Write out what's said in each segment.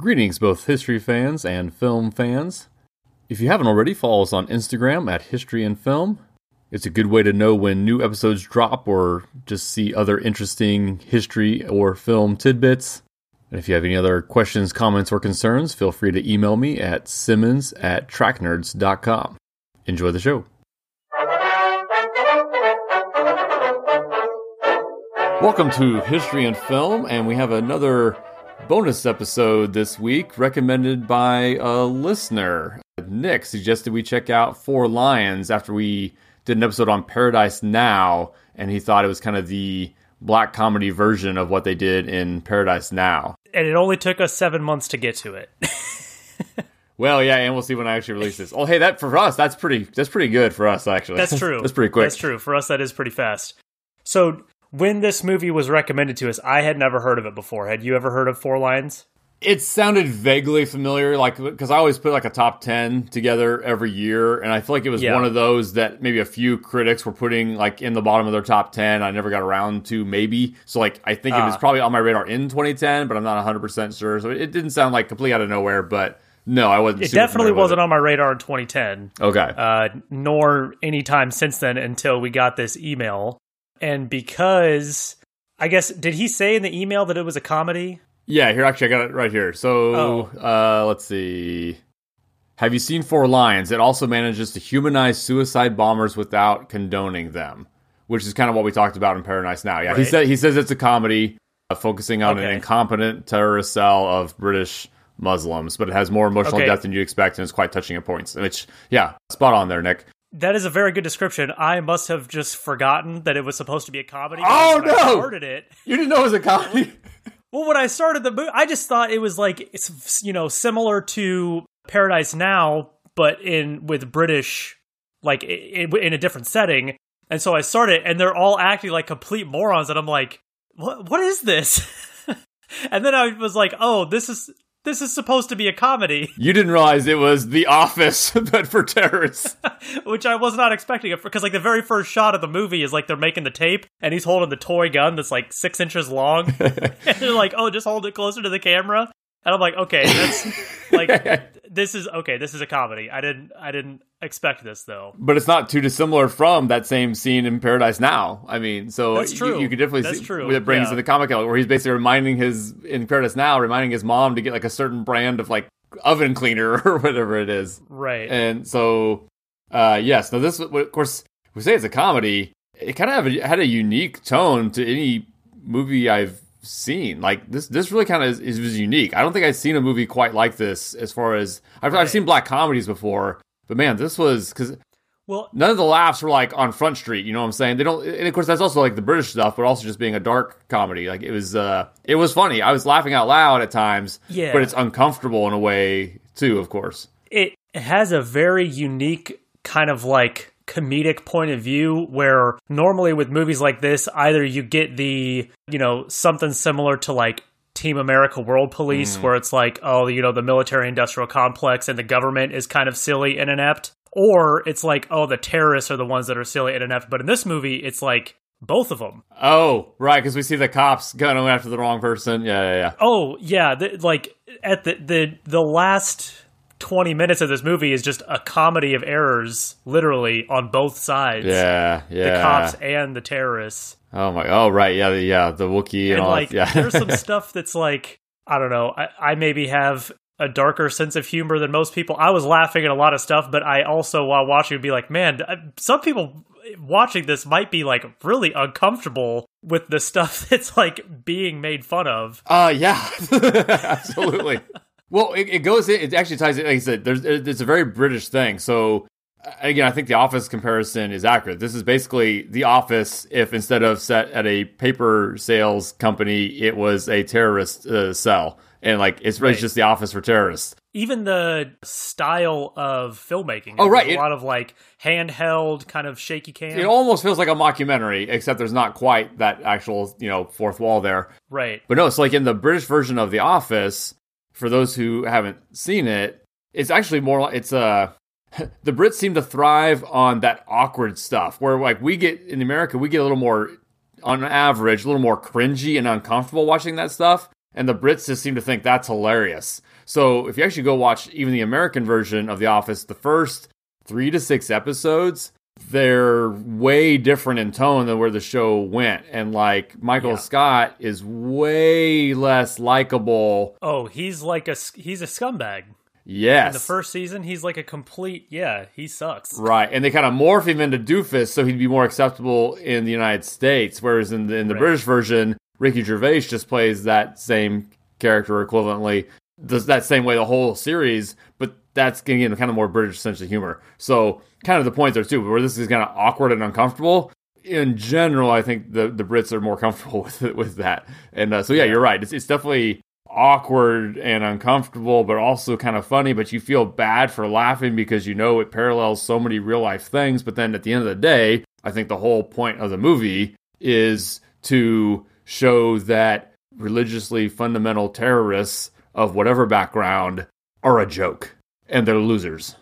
Greetings, both history fans and film fans. If you haven't already, follow us on Instagram at History and Film. It's a good way to know when new episodes drop or just see other interesting history or film tidbits. And if you have any other questions, comments, or concerns, feel free to email me at simmons at tracknerds.com. Enjoy the show. Welcome to History and Film, and we have another bonus episode this week recommended by a listener. Nick suggested we check out Four Lions after we did an episode on Paradise Now, and he thought it was kind of the black comedy version of what they did in Paradise Now. And it only took us seven months to get to it. well, yeah, and we'll see when I actually release this. Oh, hey, that for us, that's pretty. That's pretty good for us, actually. That's true. that's pretty quick. That's true. For us, that is pretty fast. So when this movie was recommended to us, I had never heard of it before. Had you ever heard of Four Lions? It sounded vaguely familiar, like because I always put like a top ten together every year, and I feel like it was Yeah. one of those that maybe a few critics were putting like in the bottom of their top ten. I never got around to maybe, so like I think it was Ah. probably on my radar in 2010, but I'm not 100 percent sure. So it didn't sound like completely out of nowhere, but no, I wasn't. It definitely wasn't it. on my radar in 2010, Okay, uh, nor any time since then until we got this email. And because I guess did he say in the email that it was a comedy? Yeah, here actually I got it right here. So Oh. uh, let's see. Have you seen Four Lions? It also manages to humanize suicide bombers without condoning them, which is kind of what we talked about in Paradise Now. Yeah, he said he says it's a comedy uh, focusing on an incompetent terrorist cell of British Muslims, but it has more emotional Okay. depth than you expect and it's quite touching at points. Which, yeah, spot on there, Nick. That is a very good description. I must have just forgotten that it was supposed to be a comedy. Oh, when I no! started it. You didn't know it was a comedy. Well, when I started the movie, I just thought it was like it's you know similar to Paradise Now, but in with British like i- i- in a different setting. And so I started, and they're all acting like complete morons, and I'm like, what What is this? and then I was like, oh, this is this is supposed to be a comedy, you didn't realize it was The Office, but for terrorists. which I was not expecting because like the very first shot of the movie is like they're making the tape, and he's holding the toy gun that's like six inches long, and they're like, oh, just hold it closer to the camera. And I'm like, okay, that's like this is okay. This is a comedy. I didn't I didn't expect this though. but it's not too dissimilar from that same scene in Paradise Now. I mean, so That's true. You, could definitely That's see true. what it brings Yeah. to the comic element, where he's basically reminding his in Paradise Now, reminding his mom to get like a certain brand of like oven cleaner or whatever it is. Right. And so, uh, yes, now this, of course, we say it's a comedy. It kind of had a unique tone to any movie I've seen. Like this, this really kind of is, is unique. I don't think I've seen a movie quite like this. As far as I've, I've seen black comedies before, but man, this was because well, none of the laughs were like on Front Street. You know what I'm saying? They don't, and of course that's also like the British stuff, but also just being a dark comedy. Like it was, uh, it was funny. I was laughing out loud at times. Yeah. but it's uncomfortable in a way too. Of course. it has a very unique kind of like comedic point of view where normally with movies like this either you get the you know something similar to like team america world police mm. where it's like oh you know the military industrial complex and the government is kind of silly and inept or it's like oh the terrorists are the ones that are silly and inept but in this movie it's like both of them Oh, right, because we see the cops going after the wrong person. Yeah, yeah, yeah. Oh yeah, the, like at the the the last twenty minutes of this movie is just a comedy of errors, literally on both sides. Yeah, yeah. the cops and the terrorists, Oh my. Oh right. Yeah. The, yeah. The Wookiee and, and all. like that. Yeah. there's some stuff that's like I don't know. I, I maybe have a darker sense of humor than most people. I was laughing at a lot of stuff, but I also while watching would be like, man, some people watching this might be like really uncomfortable with the stuff that's like being made fun of. Uh yeah. Absolutely. Well, it, it goes. It actually ties. in Like I said, there's. It's a very British thing. So again, I think the Office comparison is accurate. This is basically the Office if instead of set at a paper sales company, it was a terrorist uh, cell, and like it's really Right. just the Office for terrorists. even the style of filmmaking. Oh, right. There's It- a lot of like handheld, kind of shaky cam. It almost feels like a mockumentary, except there's not quite that actual, you know, fourth wall there. right. But no, it's like in the British version of The Office, for those who haven't seen it, it's actually more like it's uh the Brits seem to thrive on that awkward stuff where like we get in America, we get a little more on average, a little more cringy and uncomfortable watching that stuff. and the Brits just seem to think that's hilarious. So if you actually go watch even the American version of The Office, the first three to six episodes, they're way different in tone than where the show went. And like Michael Yeah. Scott is way less likable. Oh, he's like a he's a scumbag. Yes. In the first season, he's like a complete yeah, he sucks. Right, and they kind of morph him into doofus so he'd be more acceptable in the United States. Whereas in the in the Right. British version, Ricky Gervais just plays that same character equivalently, does that same way the whole series. But that's again kind of more British sense of humor. So kind of the point there too, where this is kind of awkward and uncomfortable. In general, I think the the Brits are more comfortable with it, with that. And uh, so yeah, you're right. It's it's definitely awkward and uncomfortable, but also kind of funny. But you feel bad for laughing because you know it parallels so many real life things. But then at the end of the day, I think the whole point of the movie is to show that religiously fundamental terrorists of whatever background are a joke and they're losers.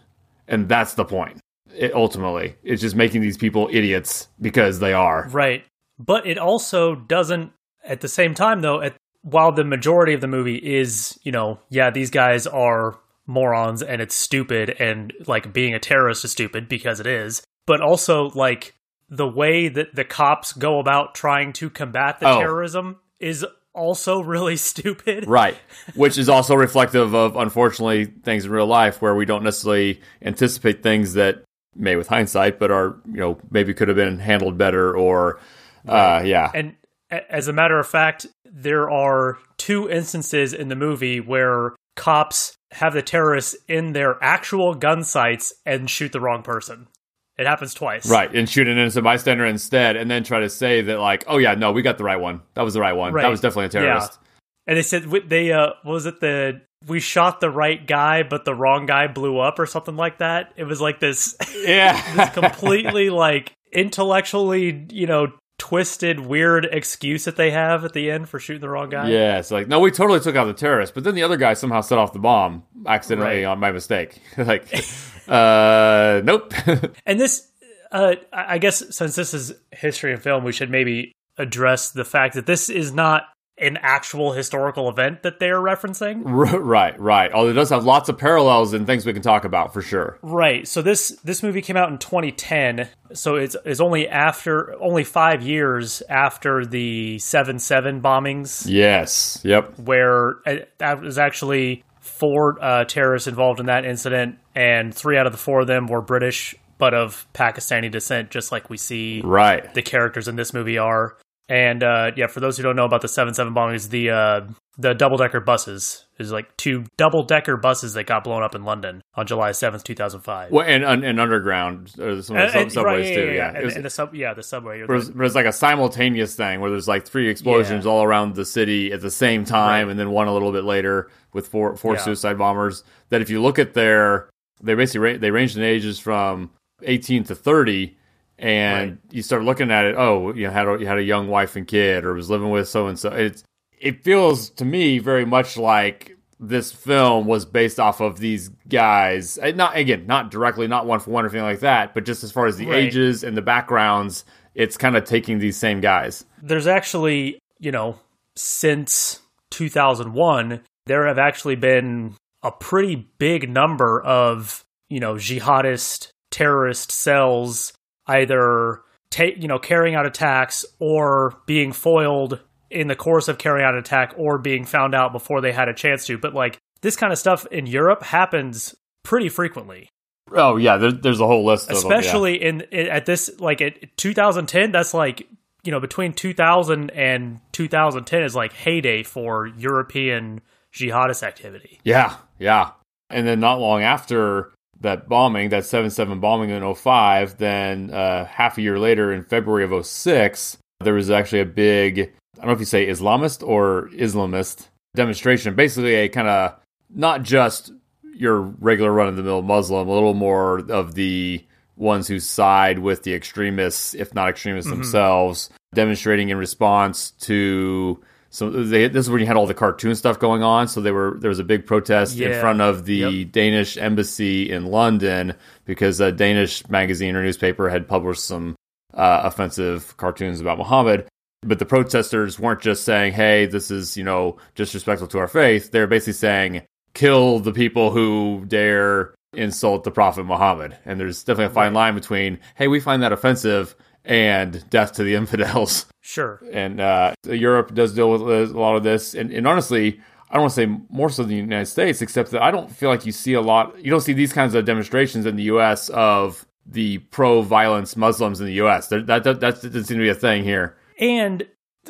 And that's the point. It, ultimately, it's just making these people idiots because they are. Right. But it also doesn't at the same time though, at while the majority of the movie is, you know, yeah, these guys are morons and it's stupid and like being a terrorist is stupid because it is, but also like the way that the cops go about trying to combat the Oh. terrorism is also really stupid. Right. Which is also reflective of, unfortunately, things in real life where we don't necessarily anticipate things that may, with hindsight, but are, you know, maybe could have been handled better or, uh, yeah. And as a matter of fact, there are two instances in the movie where cops have the terrorists in their actual gun sights and shoot the wrong person. It happens twice. Right. And shoot an innocent bystander instead and then try to say that, like, oh, yeah, no, we got the right one. That was the right one. That was definitely a terrorist. And they said they uh what was it the we shot the right guy but the wrong guy blew up or something like that. It was like this Yeah. this completely like intellectually, you know, twisted weird excuse that they have at the end for shooting the wrong guy. Yeah, it's like no, we totally took out the terrorist, but then the other guy somehow set off the bomb accidentally Right. on my mistake. like, uh, nope. And this, uh, I I guess, since this is history and film, we should maybe address the fact that this is not an actual historical event that they're referencing. R- right, right. Although it does have lots of parallels and things we can talk about for sure. Right. So this this movie came out in 2010. So it's it's only after only five years after the seven seven bombings, Yes. Yep. where uh, that was actually four uh, terrorists involved in that incident, and three out of the four of them were British, but of Pakistani descent, just like we see Right. the characters in this movie are. And uh, yeah, for those who don't know about the seven seven bombings, the uh, the double decker buses is like two double decker buses that got blown up in London on July seventh, two thousand five. Well, and and, and underground, uh, some of the sub- subways too. Yeah. It And, was- and the sub, yeah, the subway. but it's, but it's like a simultaneous thing where there's like three explosions Yeah. all around the city at the same time, Right. and then one a little bit later with four four Yeah. suicide bombers. That if you look at their, they basically ra- they ranged in ages from 18 to 30, and Right. you start looking at it. Oh, you had a, you had a young wife and kid, or was living with so and so. It's it feels to me very much like this film was based off of these guys. Uh, Not again, not directly, not one for one or anything like that, but just as far as the Right. ages and the backgrounds, it's kind of taking these same guys. There's actually, you know, since 2001, there have actually been a pretty big number of, you know, jihadist terrorist cells either ta- you know, carrying out attacks or being foiled in the course of carrying out an attack or being found out before they had a chance to. But like this kind of stuff in Europe happens pretty frequently. Oh yeah, there, there's a whole list of them, yeah. especially in, in at this like at 2010 that's like you know between 2000 and 2010 is like heyday for european jihadist activity Yeah, yeah. And then not long after that bombing, that 7 7 bombing in 05, then uh, half a year later in February of 06, there was actually a big, I don't know if you say Islamist or Islamist demonstration. Basically, a kind of not just your regular run of the mill Muslim, a little more of the ones who side with the extremists, if not extremists themselves, demonstrating in response to. So they, this is when you had all the cartoon stuff going on. So they were there was a big protest in front of the Yep. Danish embassy in London because a Danish magazine or newspaper had published some uh, offensive cartoons about Muhammad. But the protesters weren't just saying, hey, this is, you know, disrespectful to our faith. They're basically saying, kill the people who dare insult the Prophet Muhammad. And there's definitely a fine line between, hey, we find that offensive and death to the infidels. Sure. And uh, Europe does deal with a lot of this. And, and honestly, I don't want to say more so than the United States, except that I don't feel like you see a lot, you don't see these kinds of demonstrations in the US of the pro violence Muslims in the US. That, that, that, that doesn't seem to be a thing here. And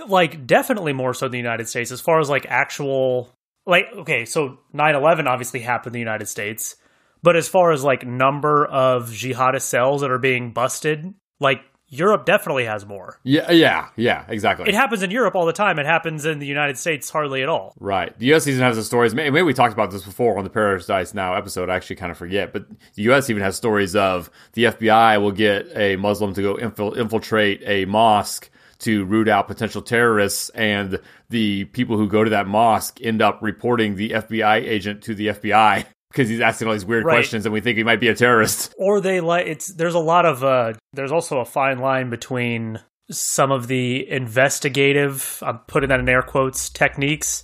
like definitely more so in the United States as far as like actual like okay, so 9/11 obviously happened in the United States, but as far as like number of jihadist cells that are being busted, like Europe definitely has more. Yeah, yeah, yeah, exactly. It happens in Europe all the time. It happens in the United States hardly at all. Right. The U.S. even has the stories. Maybe we talked about this before on the Paradise Now episode. I actually kind of forget, but the U.S. even has stories of the FBI will get a Muslim to go infil- infiltrate a mosque to root out potential terrorists, and the people who go to that mosque end up reporting the FBI agent to the FBI because he's asking all these weird Right. questions, and we think he might be a terrorist. Or they like it's there's a lot of uh there's also a fine line between some of the investigative, I'm putting that in air quotes, techniques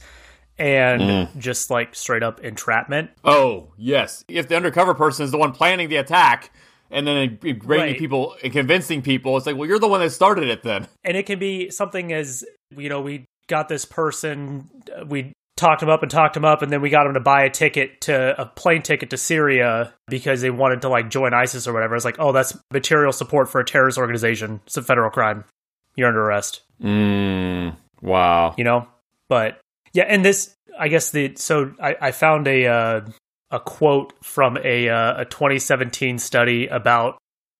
and just like straight up entrapment. Oh, yes. If the undercover person is the one planning the attack and then bringing Right. people and convincing people, it's like, well, you're the one that started it then. and it can be something as you know we got this person we talked him up and talked him up and then we got him to buy a ticket to a plane ticket to syria because they wanted to like join isis or whatever. It's like oh that's material support for a terrorist organization. It's a federal crime. You're under arrest. Mm, wow. you know? But yeah and this i guess the so i, I found a uh, a quote from a uh, a 2017 study about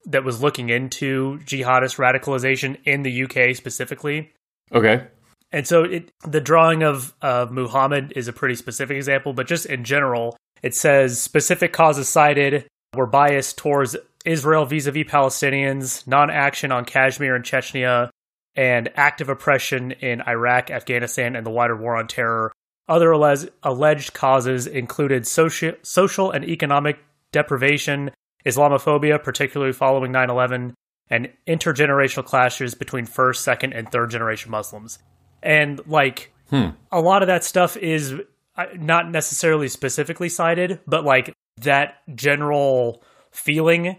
that was looking into jihadist radicalization in the uk specifically. Okay. And so it, the drawing of uh, Muhammad is a pretty specific example, but just in general, it says specific causes cited were biased towards Israel vis a vis Palestinians, non action on Kashmir and Chechnya, and active oppression in Iraq, Afghanistan, and the wider war on terror. Other alleged, alleged causes included soci- social and economic deprivation, Islamophobia, particularly following 9 11, and intergenerational clashes between first, second, and third generation Muslims. And like a lot of that stuff is uh, not necessarily specifically cited, but like that general feeling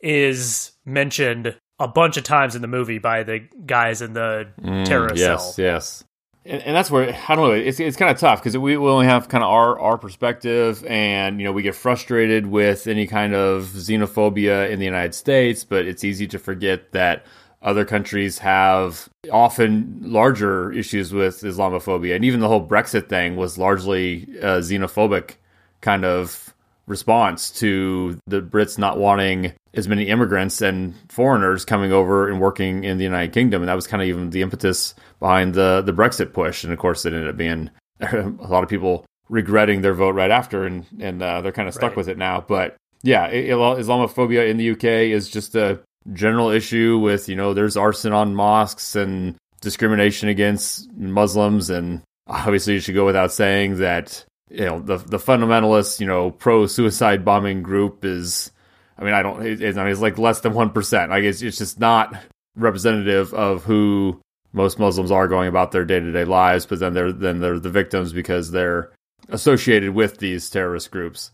is mentioned a bunch of times in the movie by the guys in the terrorist yes, cell. yes. And, and that's where I don't know. It's it's kind of tough because we, we only have kind of our our perspective, and you know we get frustrated with any kind of xenophobia in the United States, but it's easy to forget that other countries have often larger issues with Islamophobia, and even the whole Brexit thing was largely a xenophobic kind of response to the Brits not wanting as many immigrants and foreigners coming over and working in the United Kingdom, and that was kind of even the impetus behind the the Brexit push. And of course, it ended up being a lot of people regretting their vote right after, and and uh, they're kind of stuck Right. with it now. But yeah, Islamophobia in the UK is just a general issue with you know there's arson on mosques and discrimination against Muslims, and obviously it should go without saying that you know the the fundamentalist you know pro suicide bombing group is I mean I don't it, it- I mean, it's like less than one percent. Like it's it's just not representative of who most Muslims are going about their day to day lives but then they're then they're the victims because they're associated with these terrorist groups.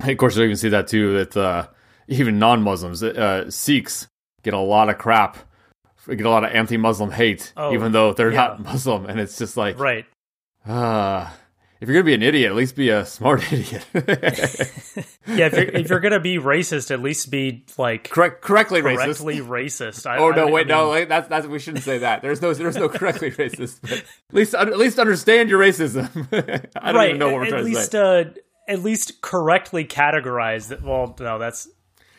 Of course you can see that too that uh, even non Muslims uh, Sikhs get a lot of crap get a lot of anti Muslim hate Oh, even though they're yeah. not Muslim and it's just like Right. Ah, if you're gonna be an idiot, at least be a smart idiot. Yeah, if you're, if you're gonna be racist, at least be like Correct, correctly correctly racist. racist. I, Oh no, I- wait, I no, mean, wait, that's that's we shouldn't say that. There's no there's no correctly racist. But at least at least understand your racism. I don't right. even know what we're at trying least, to say. uh, at least correctly categorize that. Well, no, that's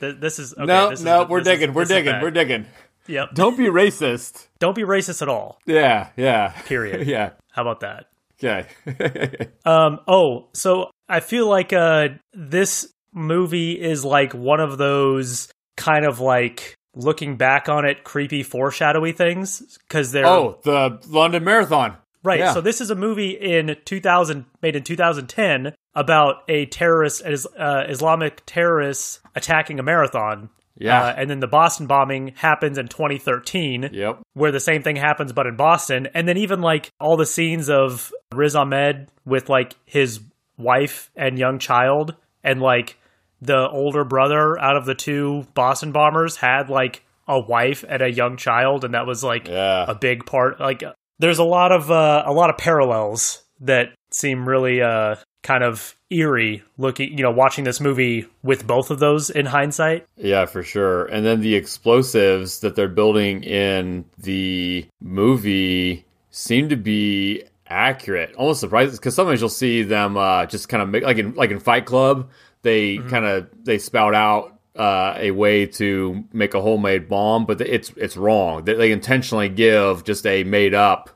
th- this is okay, no, this is- no, we're this is- digging, we're digging, we're digging. Yep. Don't be racist. Don't be racist at all. Yeah, yeah. Period. yeah. How about that? Okay. Um. Oh, so I feel like uh this movie is like one of those kind of like looking back on it creepy foreshadowy things because they're oh, the London Marathon. right. yeah. So this is a movie in 2000 made in 2010 about a terrorist is- uh, Islamic terrorist attacking a marathon Yeah. Uh, and then the Boston bombing happens in 2013, Yep. where the same thing happens, but in Boston. And then even like all the scenes of Riz Ahmed with like his wife and young child, and like the older brother out of the two Boston bombers had like a wife and a young child, and that was like Yeah. a big part. Like there's a lot of uh, a lot of parallels that seem really uh, kind of eerie looking. You know, watching this movie with both of those in hindsight. Yeah, for sure. And then the explosives that they're building in the movie seem to be accurate. Almost surprising because sometimes you'll see them uh, just kind of make like in like in Fight Club, they kind of they spout out uh, a way to make a homemade bomb, but it's it's wrong. They, they intentionally give just a made up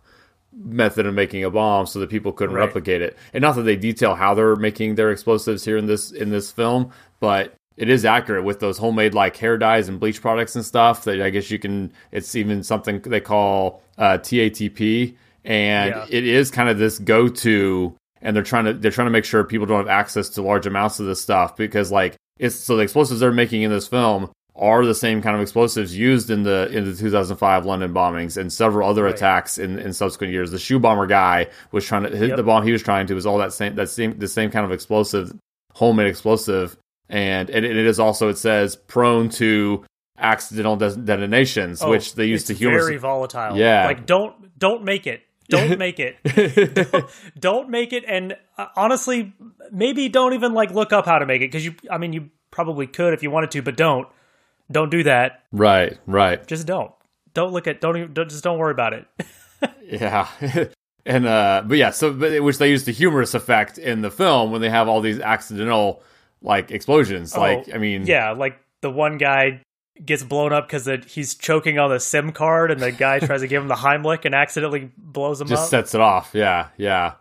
method of making a bomb so that people couldn't Right. replicate it. And not that they detail how they're making their explosives here in this in this film, but it is accurate with those homemade like hair dyes and bleach products and stuff that I guess you can it's even something they call uh, TATP and Yeah. it is kind of this go-to and they're trying to they're trying to make sure people don't have access to large amounts of this stuff because like it's so the explosives they're making in this film are the same kind of explosives used in the in the 2005 London bombings and several other Right. attacks in, in subsequent years. The shoe bomber guy was trying to hit Yep. the bomb he was trying to was all that same that same the same kind of explosive homemade explosive and and it is also it says prone to accidental detonations Oh, which they use it's to humor very volatile. Yeah. like don't don't make it. Don't make it. don't make it. And uh, honestly, maybe don't even like look up how to make it because you. I mean, you probably could if you wanted to, but don't. Don't do that. right right Just don't. Don't look at. Don't even. Don't, just don't worry about it. Yeah. and uh but yeah, so but, which they use the humorous effect in the film when they have all these accidental like explosions. like Oh, I mean yeah, like the one guy gets blown up because he's choking on the SIM card, and the guy tries to give him the Heimlich and accidentally blows him just up. Just sets it off. Yeah, yeah.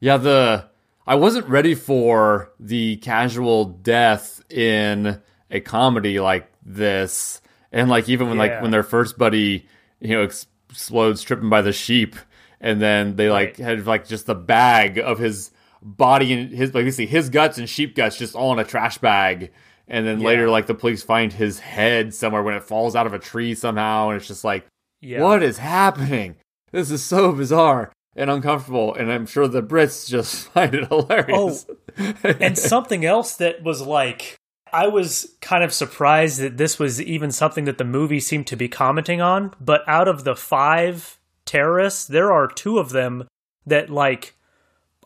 Yeah, the I wasn't ready for the casual death in a comedy like this. And like even when like when their first buddy, you know, explodes tripping by the sheep and then they like Right. had like just the bag of his body and his like basically his guts and sheep guts just all in a trash bag. And then later like the police find his head somewhere when it falls out of a tree somehow and it's just like yeah. what is happening? This is so bizarre and uncomfortable, and I'm sure the Brits just find it hilarious. Oh, and something else that was like I was kind of surprised that this was even something that the movie seemed to be commenting on, but out of the 5 terrorists, there are two of them that like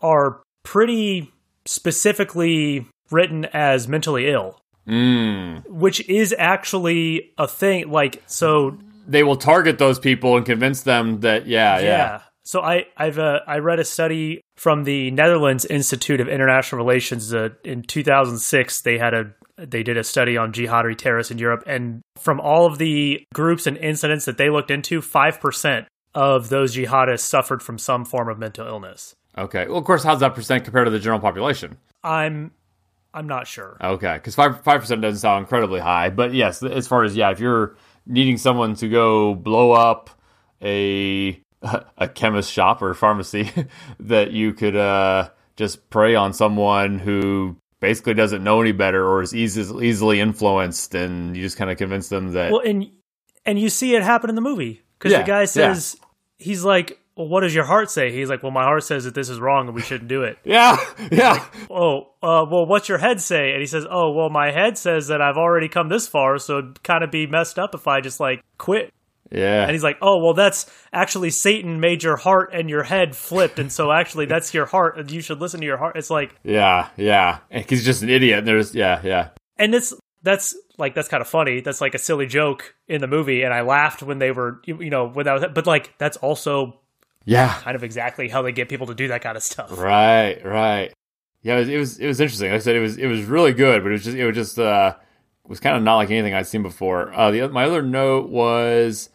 are pretty specifically written as mentally ill, mm. which is actually a thing like so They will target those people and convince them that yeah, yeah, So I I've uh, I read a study from the Netherlands Institute of International Relations uh, in 2006. They had a they did a study on jihadi terrorists in Europe, and from all of the groups and incidents that they looked into, five percent of those jihadists suffered from some form of mental illness. Okay. Well, of course, how's that percent compared to the general population? I'm I'm not sure. Okay, because five five percent doesn't sound incredibly high, but yes, as far as yeah, if you're needing someone to go blow up a a chemist shop or pharmacy, that you could uh, just prey on someone who basically doesn't know any better or is easy, easily influenced, and you just kind of convince them that Well, and and you see it happen in the movie because Yeah, the guy says he's like, "Well, what does your heart say?" He's like, "Well, my heart says that this is wrong and we shouldn't do it." yeah, yeah, oh, uh, well, what's your head say? And he says, oh, well, my head says that I've already come this far, so it'd kind of be messed up if I just like quit. Yeah. And he's like, oh, well, that's actually Satan made your heart and your head flipped, and so actually that's your heart, and you should listen to your heart. It's like, Yeah, yeah. And he's just an idiot. And there's yeah, yeah. and it's that's like that's kind of funny. That's like a silly joke in the movie, and I laughed when they were, you, you know, without, but like that's also Yeah. kind of exactly how they get people to do that kind of stuff. Right, right. Yeah, it was, it was it was interesting. Like I said it was it was really good, but it was just it was just uh was kind of not like anything I'd seen before. Uh the my other note was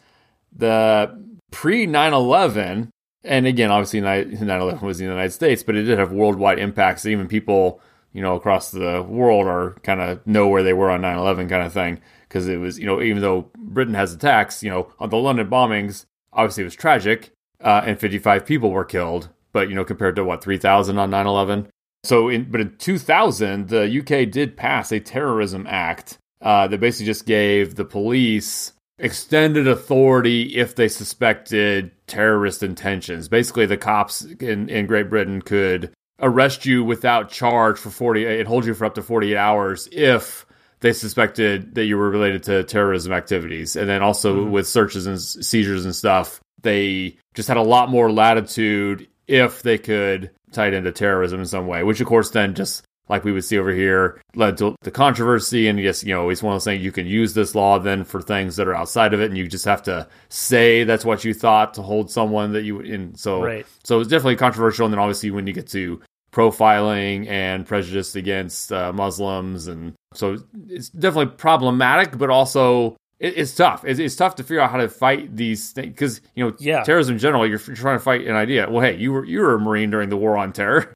the pre 9/11 and again, obviously 9/11 was in the United States, but it did have worldwide impacts. Even people, you know, across the world are kind of know where they were on 9/11 kind of thing because it was, you know, even though Britain has attacks, you know, on the London bombings, obviously it was tragic uh, and 55 people were killed, but you know, compared to what 3,000 on 9/11. So, in, but in 2000, the UK did pass a terrorism act uh, that basically just gave the police extended authority if they suspected terrorist intentions. Basically, the cops in, in Great Britain could arrest you without charge for 48 and hold you for up to 48 hours if they suspected that you were related to terrorism activities. And then also mm-hmm. with searches and seizures and stuff, they just had a lot more latitude if they could tie it into terrorism in some way, which of course then just like we would see over here, led to the controversy. And yes, you know, it's one of those things you can use this law then for things that are outside of it, and you just have to say that's what you thought to hold someone that you. And so, right. so it's definitely controversial. And then obviously when you get to profiling and prejudice against uh, Muslims, and so it's definitely problematic, but also it's tough. It's, it's, tough to figure out how to fight these things because you know yeah. terrorism in general. You're, you're, trying to fight an idea. Well, hey, you were you were a marine during the war on terror.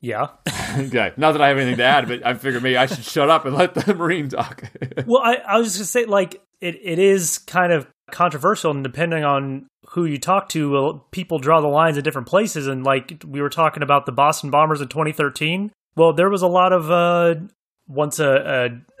Yeah. okay. Not that I have anything to add, but I figure maybe I should shut up and let the Marine talk. well, I, I was just gonna say, like, it, it is kind of controversial, and depending on who you talk to, well, people draw the lines at different places. And like we were talking about the Boston bombers in 2013. Well, there was a lot of uh, once a,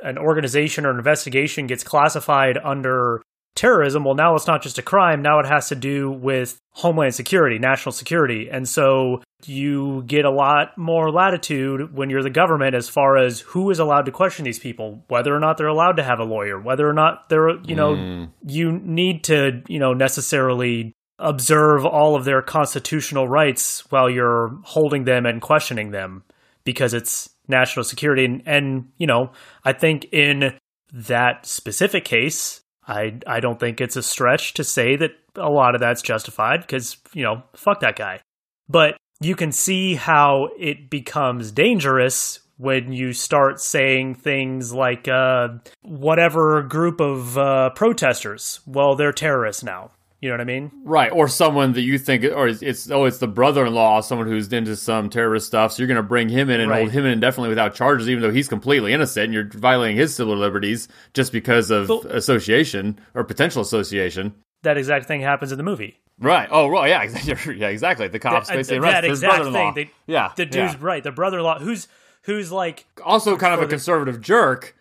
a an organization or an investigation gets classified under terrorism, well, now it's not just a crime. Now it has to do with homeland security, national security. And so you get a lot more latitude when you're the government as far as who is allowed to question these people, whether or not they're allowed to have a lawyer, whether or not they're, you know, mm. you need to, you know, necessarily observe all of their constitutional rights while you're holding them and questioning them because it's national security. And, and you know, I think in that specific case, I I don't think it's a stretch to say that a lot of that's justified because you know fuck that guy. But you can see how it becomes dangerous when you start saying things like uh, whatever group of uh, protesters, well, they're terrorists now. You know what I mean? Right. Or someone that you think, or it's, oh, it's the brother in law, someone who's into some terrorist stuff. So you're going to bring him in and right. hold him in indefinitely without charges, even though he's completely innocent and you're violating his civil liberties just because of association or potential association. That exact thing happens in the movie. Right. Oh, right. Yeah. Exactly. Yeah. Exactly. The cops they say that his brother-in-law. Thing, they, yeah. The dude's yeah. right. The brother-in-law, who's who's like also kind of a conservative jerk,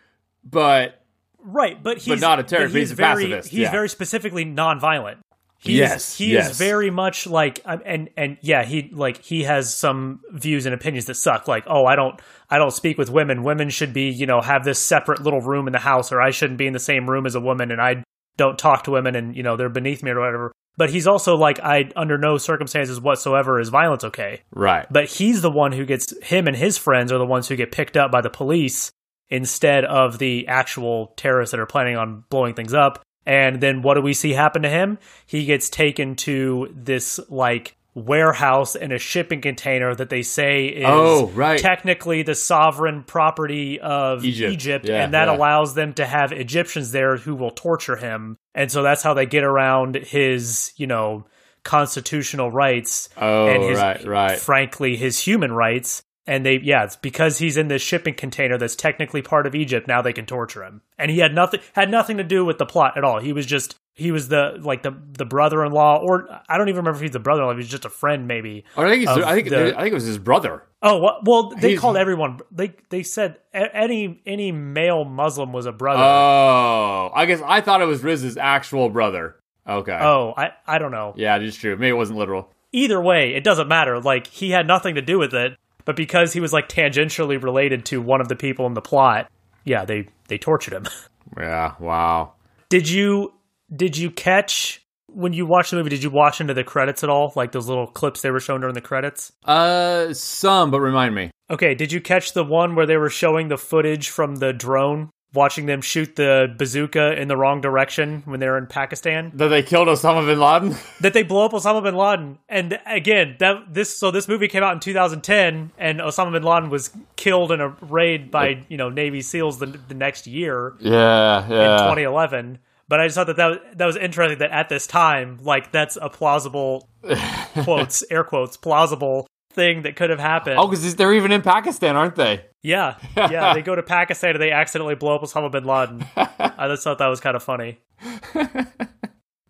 but right. But he's but not a terrorist. He's, he's, very he's yeah. very specifically nonviolent. He yes, is, he yes. is very much like um, and and yeah, he like he has some views and opinions that suck. Like, oh, I don't I don't speak with women. Women should be you know have this separate little room in the house, or I shouldn't be in the same room as a woman, and I don't talk to women, and you know they're beneath me or whatever. But he's also like, I under no circumstances whatsoever is violence okay. Right. But he's the one who gets him and his friends are the ones who get picked up by the police instead of the actual terrorists that are planning on blowing things up. And then what do we see happen to him? He gets taken to this like warehouse in a shipping container that they say is oh, right. technically the sovereign property of Egypt, Egypt yeah, and that yeah. allows them to have Egyptians there who will torture him. And so that's how they get around his, you know, constitutional rights oh, and his right, right. frankly his human rights and they yeah it's because he's in this shipping container that's technically part of egypt now they can torture him. And he had nothing had nothing to do with the plot at all. He was just he was the like the the brother-in-law or i don't even remember if he's the brother-in-law he was just a friend maybe i think i think the, i think it was his brother. Oh well, well they he's, called everyone they they said any any male muslim was a brother. Oh i guess i thought it was riz's actual brother. Okay. Oh i i don't know. Yeah it's true. Maybe it wasn't literal. Either way it doesn't matter. Like he had nothing to do with it but because he was like tangentially related to one of the people in the plot, yeah, they they tortured him. Yeah, wow. Did you did you catch when you watched the movie, did you watch into the credits at all? Like those little clips they were showing during the credits? Uh some, but remind me. Okay, did you catch the one where they were showing the footage from the drone watching them shoot the bazooka in the wrong direction when they were in Pakistan. That they killed Osama bin Laden. that they blew up Osama bin Laden. And again, that this so this movie came out in 2010, and Osama bin Laden was killed in a raid by you know Navy SEALs the, the next year. Yeah, yeah. In 2011. But I just thought that that was, that was interesting that at this time, like that's a plausible quotes, air quotes, plausible thing that could have happened. Oh, because they're even in Pakistan, aren't they? Yeah, yeah. they go to Pakistan and they accidentally blow up Osama bin Laden. I just thought that was kind of funny.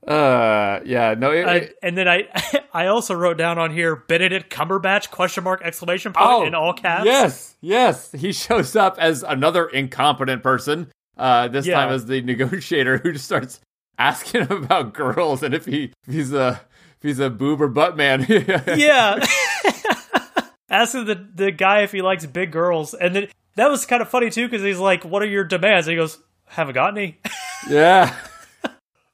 Uh, yeah, no. It, uh, and then I, I also wrote down on here Benedict Cumberbatch question mark exclamation point oh, in all caps. Yes, yes. He shows up as another incompetent person Uh, this Yeah. time as the negotiator who just starts asking him about girls and if he if he's a if he's a boob or butt man. yeah. Asking the the guy if he likes big girls, and then that was kind of funny too because he's like, "What are your demands?" And he goes, "Haven't got any," yeah.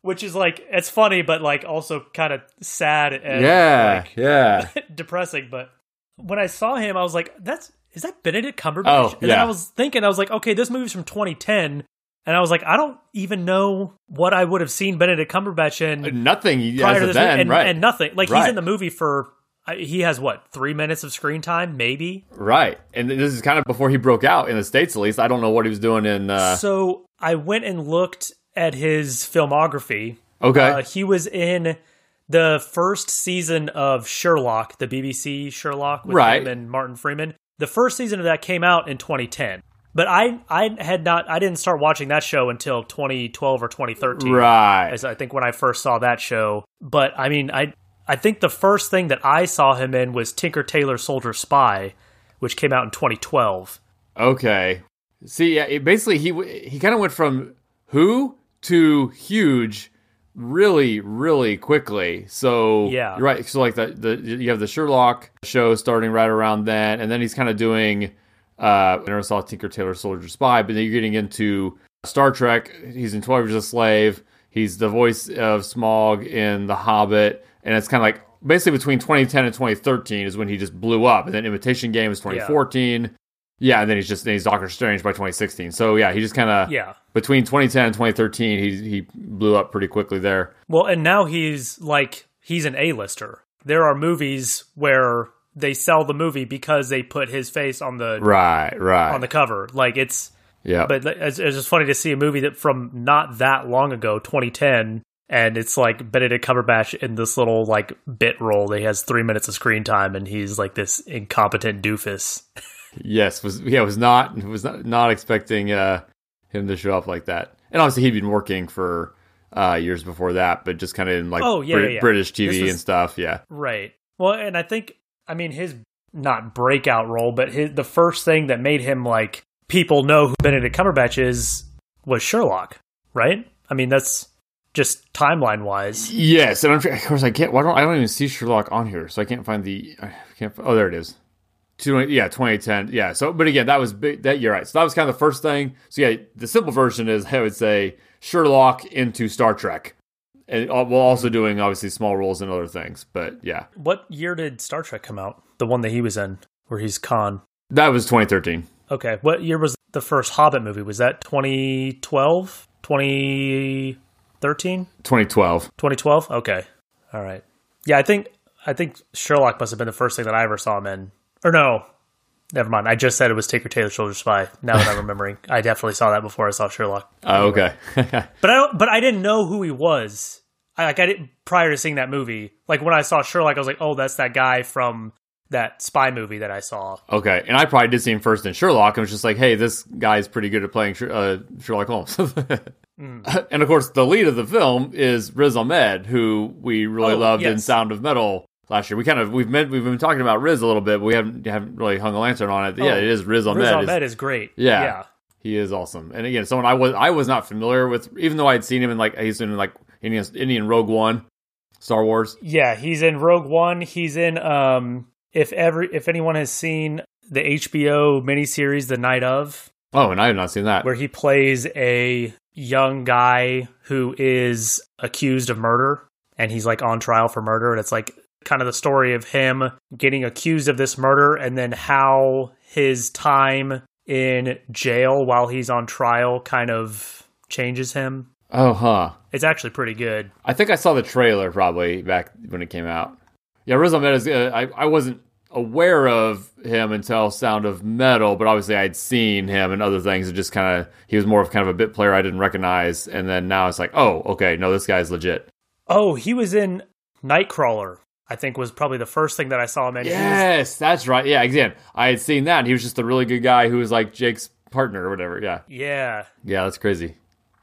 which is like it's funny, but like also kind of sad and Yeah. like, yeah. depressing. But when I saw him, I was like, "That's is that Benedict Cumberbatch?" Oh, and then yeah. I was thinking, I was like, "Okay, this movie's from 2010," and I was like, "I don't even know what I would have seen Benedict Cumberbatch in Nothing prior as to of this then, movie, and, right? and nothing. Like he's in the movie for." He has what three minutes of screen time, maybe. Right. And this is kind of before he broke out in the States, at least. I don't know what he was doing in. Uh, So I went and looked at his filmography. okay. Uh, he was in the first season of Sherlock, the BBC Sherlock with Right. him and Martin Freeman. The first season of that came out in 2010. But I I had not I didn't start watching that show until 2012 or 2013. right. As I think when I first saw that show. But I mean I I think the first thing that I saw him in was Tinker Tailor Soldier Spy, which came out in 2012. Okay. See, yeah, it, basically he he kind of went from who to huge really really quickly. So Yeah. you're right. So like the the you have the Sherlock show starting right around then, and then he's kind of doing. Uh, I never saw Tinker Tailor Soldier Spy, but then you're getting into Star Trek. He's in Twelve Years a Slave. He's the voice of Smaug in The Hobbit, and it's kind of like basically between 2010 and 2013 is when he just blew up, and then Imitation Game is 2014. Yeah, and then he's just he's Doctor Strange by 2016. So yeah, he just kind of Yeah. between 2010 and 2013, he he blew up pretty quickly there. Well, and now he's like he's an A-lister. There are movies where they sell the movie because they put his face on the Right, right. on the cover. Like it's yeah, but it's, it's just funny to see a movie that from not that long ago, 2010, and it's like Benedict Cumberbatch in this little like bit role. That he has three minutes of screen time, and he's like this incompetent doofus. yes, was yeah was not was not not expecting uh him to show up like that. And obviously he'd been working for uh years before that, but just kind of in like Oh, yeah, Brit- yeah, yeah. British TV was- and stuff. Yeah, Right. Well, and I think I mean his not breakout role, but his the first thing that made him like people know who Benedict Cumberbatch is was Sherlock, right? I mean that's just timeline wise. yes, and I'm, of course I can't. Why don't I don't even see Sherlock on here, so I can't find the. I can't. Oh, there it is. 20, yeah, 2010. Yeah. So, but again, that was big. That you're right. So that was kind of the first thing. So yeah, the simple version is I would say Sherlock into Star Trek, and uh, while also doing obviously small roles in other things. But yeah, What year did Star Trek come out? The one that he was in, where he's Khan. that was 2013. Okay. What year was the first Hobbit movie? Was that 2012? 2013? 2012. 2012? Okay. All right. Yeah, I think I think Sherlock must have been the first thing that I ever saw him in. Or no. Never mind. I just said it was Tinker Tailor Soldier Spy. Now that I'm remembering. I definitely saw that before I saw Sherlock. Oh, okay. But I don't but I didn't know who he was. I like I didn't prior to seeing that movie. Like when I saw Sherlock, I was like, "Oh, that's that guy from that spy movie that I saw." okay. And I probably did see him first in Sherlock and was just like, hey, this guy's pretty good at playing uh, Sherlock Holmes. And of course, the lead of the film is Riz Ahmed, who we really Oh, loved in. Sound of Metal last year. We kind of we've met, we've been talking about Riz a little bit, but we haven't haven't really hung a lantern on it. yeah, Oh, it is Riz Ahmed. Riz is- Ahmed is great. Yeah. Yeah. He is awesome. And again, someone I was I was not familiar with, even though I had seen him in like he's in like Indian, Indian Rogue One, Star Wars. Yeah, he's in Rogue One. He's in um if every if anyone has seen the HBO miniseries The Night of, Oh, and I have not seen that. where he plays a young guy who is accused of murder and he's like on trial for murder and it's like kind of the story of him getting accused of this murder and then how his time in jail while he's on trial kind of changes him. Oh, huh. It's actually pretty good. I think I saw the trailer probably back when it came out. Yeah, Riz Ahmed is. Uh, I I wasn't aware of him until Sound of Metal, but obviously I'd seen him and other things. It just kind of he was more of kind of a bit player I didn't recognize, and then now it's like, oh, okay, no, this guy's legit. Oh, he was in Nightcrawler. I think was probably the first thing that I saw him in. He was- Yes, that's right. Yeah, again, I had seen that. He was just a really good guy who was like Jake's partner or whatever. Yeah, yeah. yeah, that's crazy.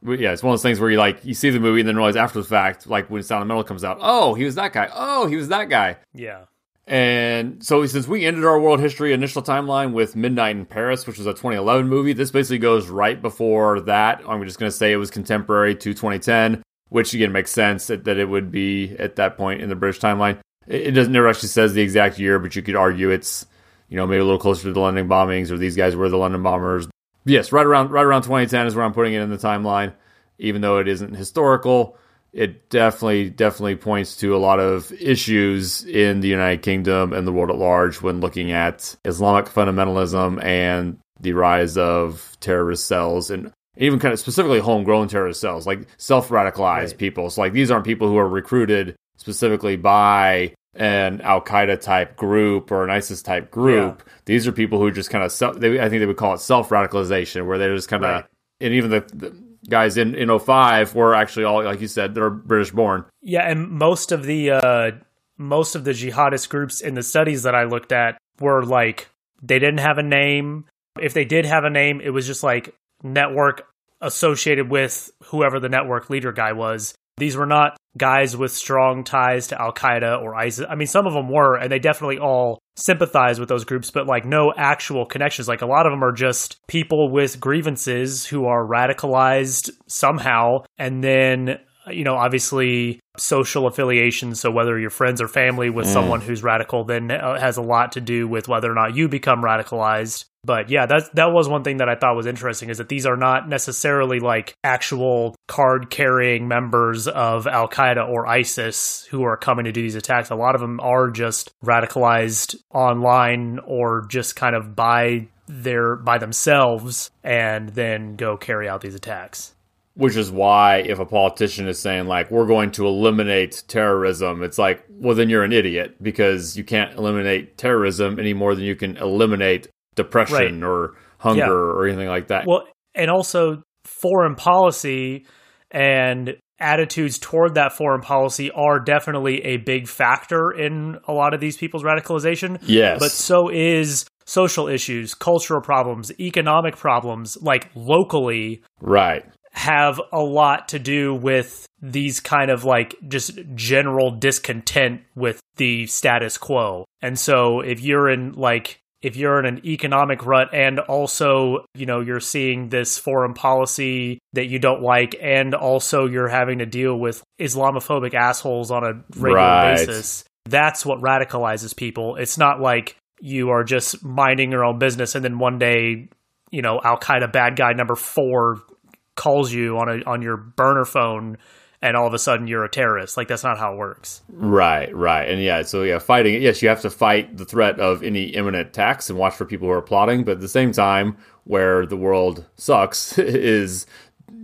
Yeah, it's one of those things where you like you see the movie and then realize after the fact, like when Sound of Metal comes out, oh, he was that guy. Oh, he was that guy. Yeah. And so, since we ended our world history initial timeline with Midnight in Paris, which was a 2011 movie, this basically goes right before that. I'm just going to say it was contemporary to 2010, which again makes sense that, that it would be at that point in the British timeline. It, it doesn't never actually says the exact year, but you could argue it's you know maybe a little closer to the London bombings or these guys were the London bombers. Yes, right around right around 2010 is where I'm putting it in the timeline, even though it isn't historical it definitely definitely points to a lot of issues in the United Kingdom and the world at large when looking at Islamic fundamentalism and the rise of terrorist cells and even kind of specifically homegrown terrorist cells, like self radicalized right. people. So like these aren't people who are recruited specifically by an Al Qaeda type group or an ISIS type group. Yeah. These are people who just kind of self, they, I think they would call it self radicalization, where they're just kind of right. and even the, the guys in in 05 were actually all like you said they're british born yeah and most of the uh most of the jihadist groups in the studies that i looked at were like they didn't have a name if they did have a name it was just like network associated with whoever the network leader guy was these were not guys with strong ties to Al Qaeda or ISIS. I mean, some of them were, and they definitely all sympathize with those groups, but like no actual connections. Like a lot of them are just people with grievances who are radicalized somehow, and then you know, obviously social affiliation. So whether you're friends or family with mm. someone who's radical, then uh, has a lot to do with whether or not you become radicalized. But yeah, that that was one thing that I thought was interesting is that these are not necessarily like actual card carrying members of Al Qaeda or ISIS who are coming to do these attacks. A lot of them are just radicalized online or just kind of by their by themselves and then go carry out these attacks. Which is why if a politician is saying like we're going to eliminate terrorism, it's like, well then you're an idiot because you can't eliminate terrorism any more than you can eliminate depression right. or hunger yeah. or anything like that. Well, and also foreign policy and attitudes toward that foreign policy are definitely a big factor in a lot of these people's radicalization. Yes. But so is social issues, cultural problems, economic problems, like locally. Right have a lot to do with these kind of like just general discontent with the status quo. And so if you're in like if you're in an economic rut and also, you know, you're seeing this foreign policy that you don't like and also you're having to deal with Islamophobic assholes on a regular right. basis, that's what radicalizes people. It's not like you are just minding your own business and then one day, you know, Al Qaeda bad guy number 4 calls you on a on your burner phone and all of a sudden you're a terrorist. Like that's not how it works. Right, right. And yeah, so yeah, fighting yes, you have to fight the threat of any imminent attacks and watch for people who are plotting, but at the same time where the world sucks is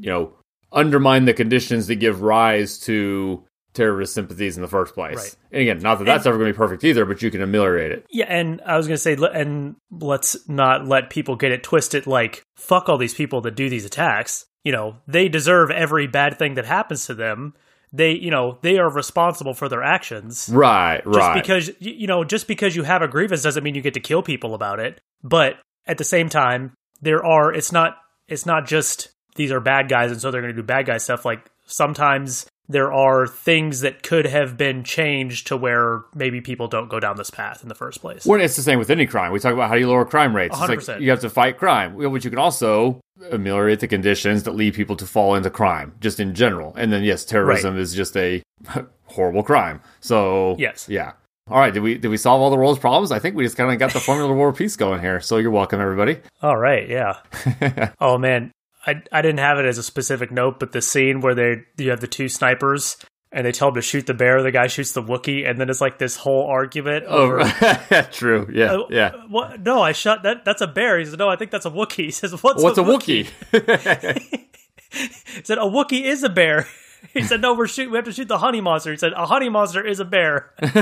you know, undermine the conditions that give rise to terrorist sympathies in the first place. Right. And again, not that that's and, ever going to be perfect either, but you can ameliorate it. Yeah, and I was going to say, and let's not let people get it twisted. Like, fuck all these people that do these attacks you know, they deserve every bad thing that happens to them. They, you know, they are responsible for their actions. Right, just right. because you know, just because you have a grievance doesn't mean you get to kill people about it. But at the same time, there are it's not it's not just these are bad guys and so they're going to do bad guy stuff like sometimes there are things that could have been changed to where maybe people don't go down this path in the first place. Well, it's the same with any crime. We talk about how do you lower crime rates. 100%. Like you have to fight crime, but you can also ameliorate the conditions that lead people to fall into crime, just in general. And then, yes, terrorism right. is just a horrible crime. So, yes, yeah. All right, did we did we solve all the world's problems? I think we just kind of got the Formula War peace going here. So you're welcome, everybody. All right, yeah. oh man, I I didn't have it as a specific note, but the scene where they you have the two snipers and they tell him to shoot the bear, the guy shoots the Wookie, and then it's like this whole argument oh, over. Oh, true. Yeah, uh, yeah. What? No, I shot that. That's a bear. He says, "No, I think that's a Wookie." He says, "What's, What's a, a Wookie?" he said, "A Wookie is a bear." He said, "No, we're shoot. We have to shoot the honey monster." He said, "A honey monster is a bear." and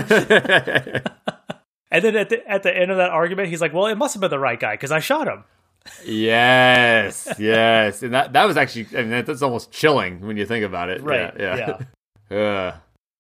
then at the at the end of that argument, he's like, "Well, it must have been the right guy because I shot him." Yes, yes, and that that was actually, I mean, that's almost chilling when you think about it. Right? Yeah. yeah. yeah. Uh,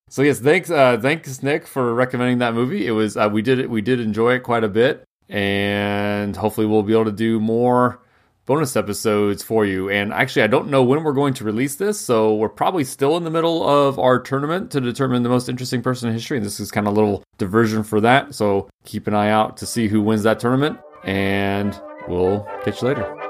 so yes, thanks, uh, thanks Nick for recommending that movie. It was uh, we did it, we did enjoy it quite a bit, and hopefully we'll be able to do more bonus episodes for you. And actually, I don't know when we're going to release this, so we're probably still in the middle of our tournament to determine the most interesting person in history. And this is kind of a little diversion for that. So keep an eye out to see who wins that tournament, and we'll catch you later.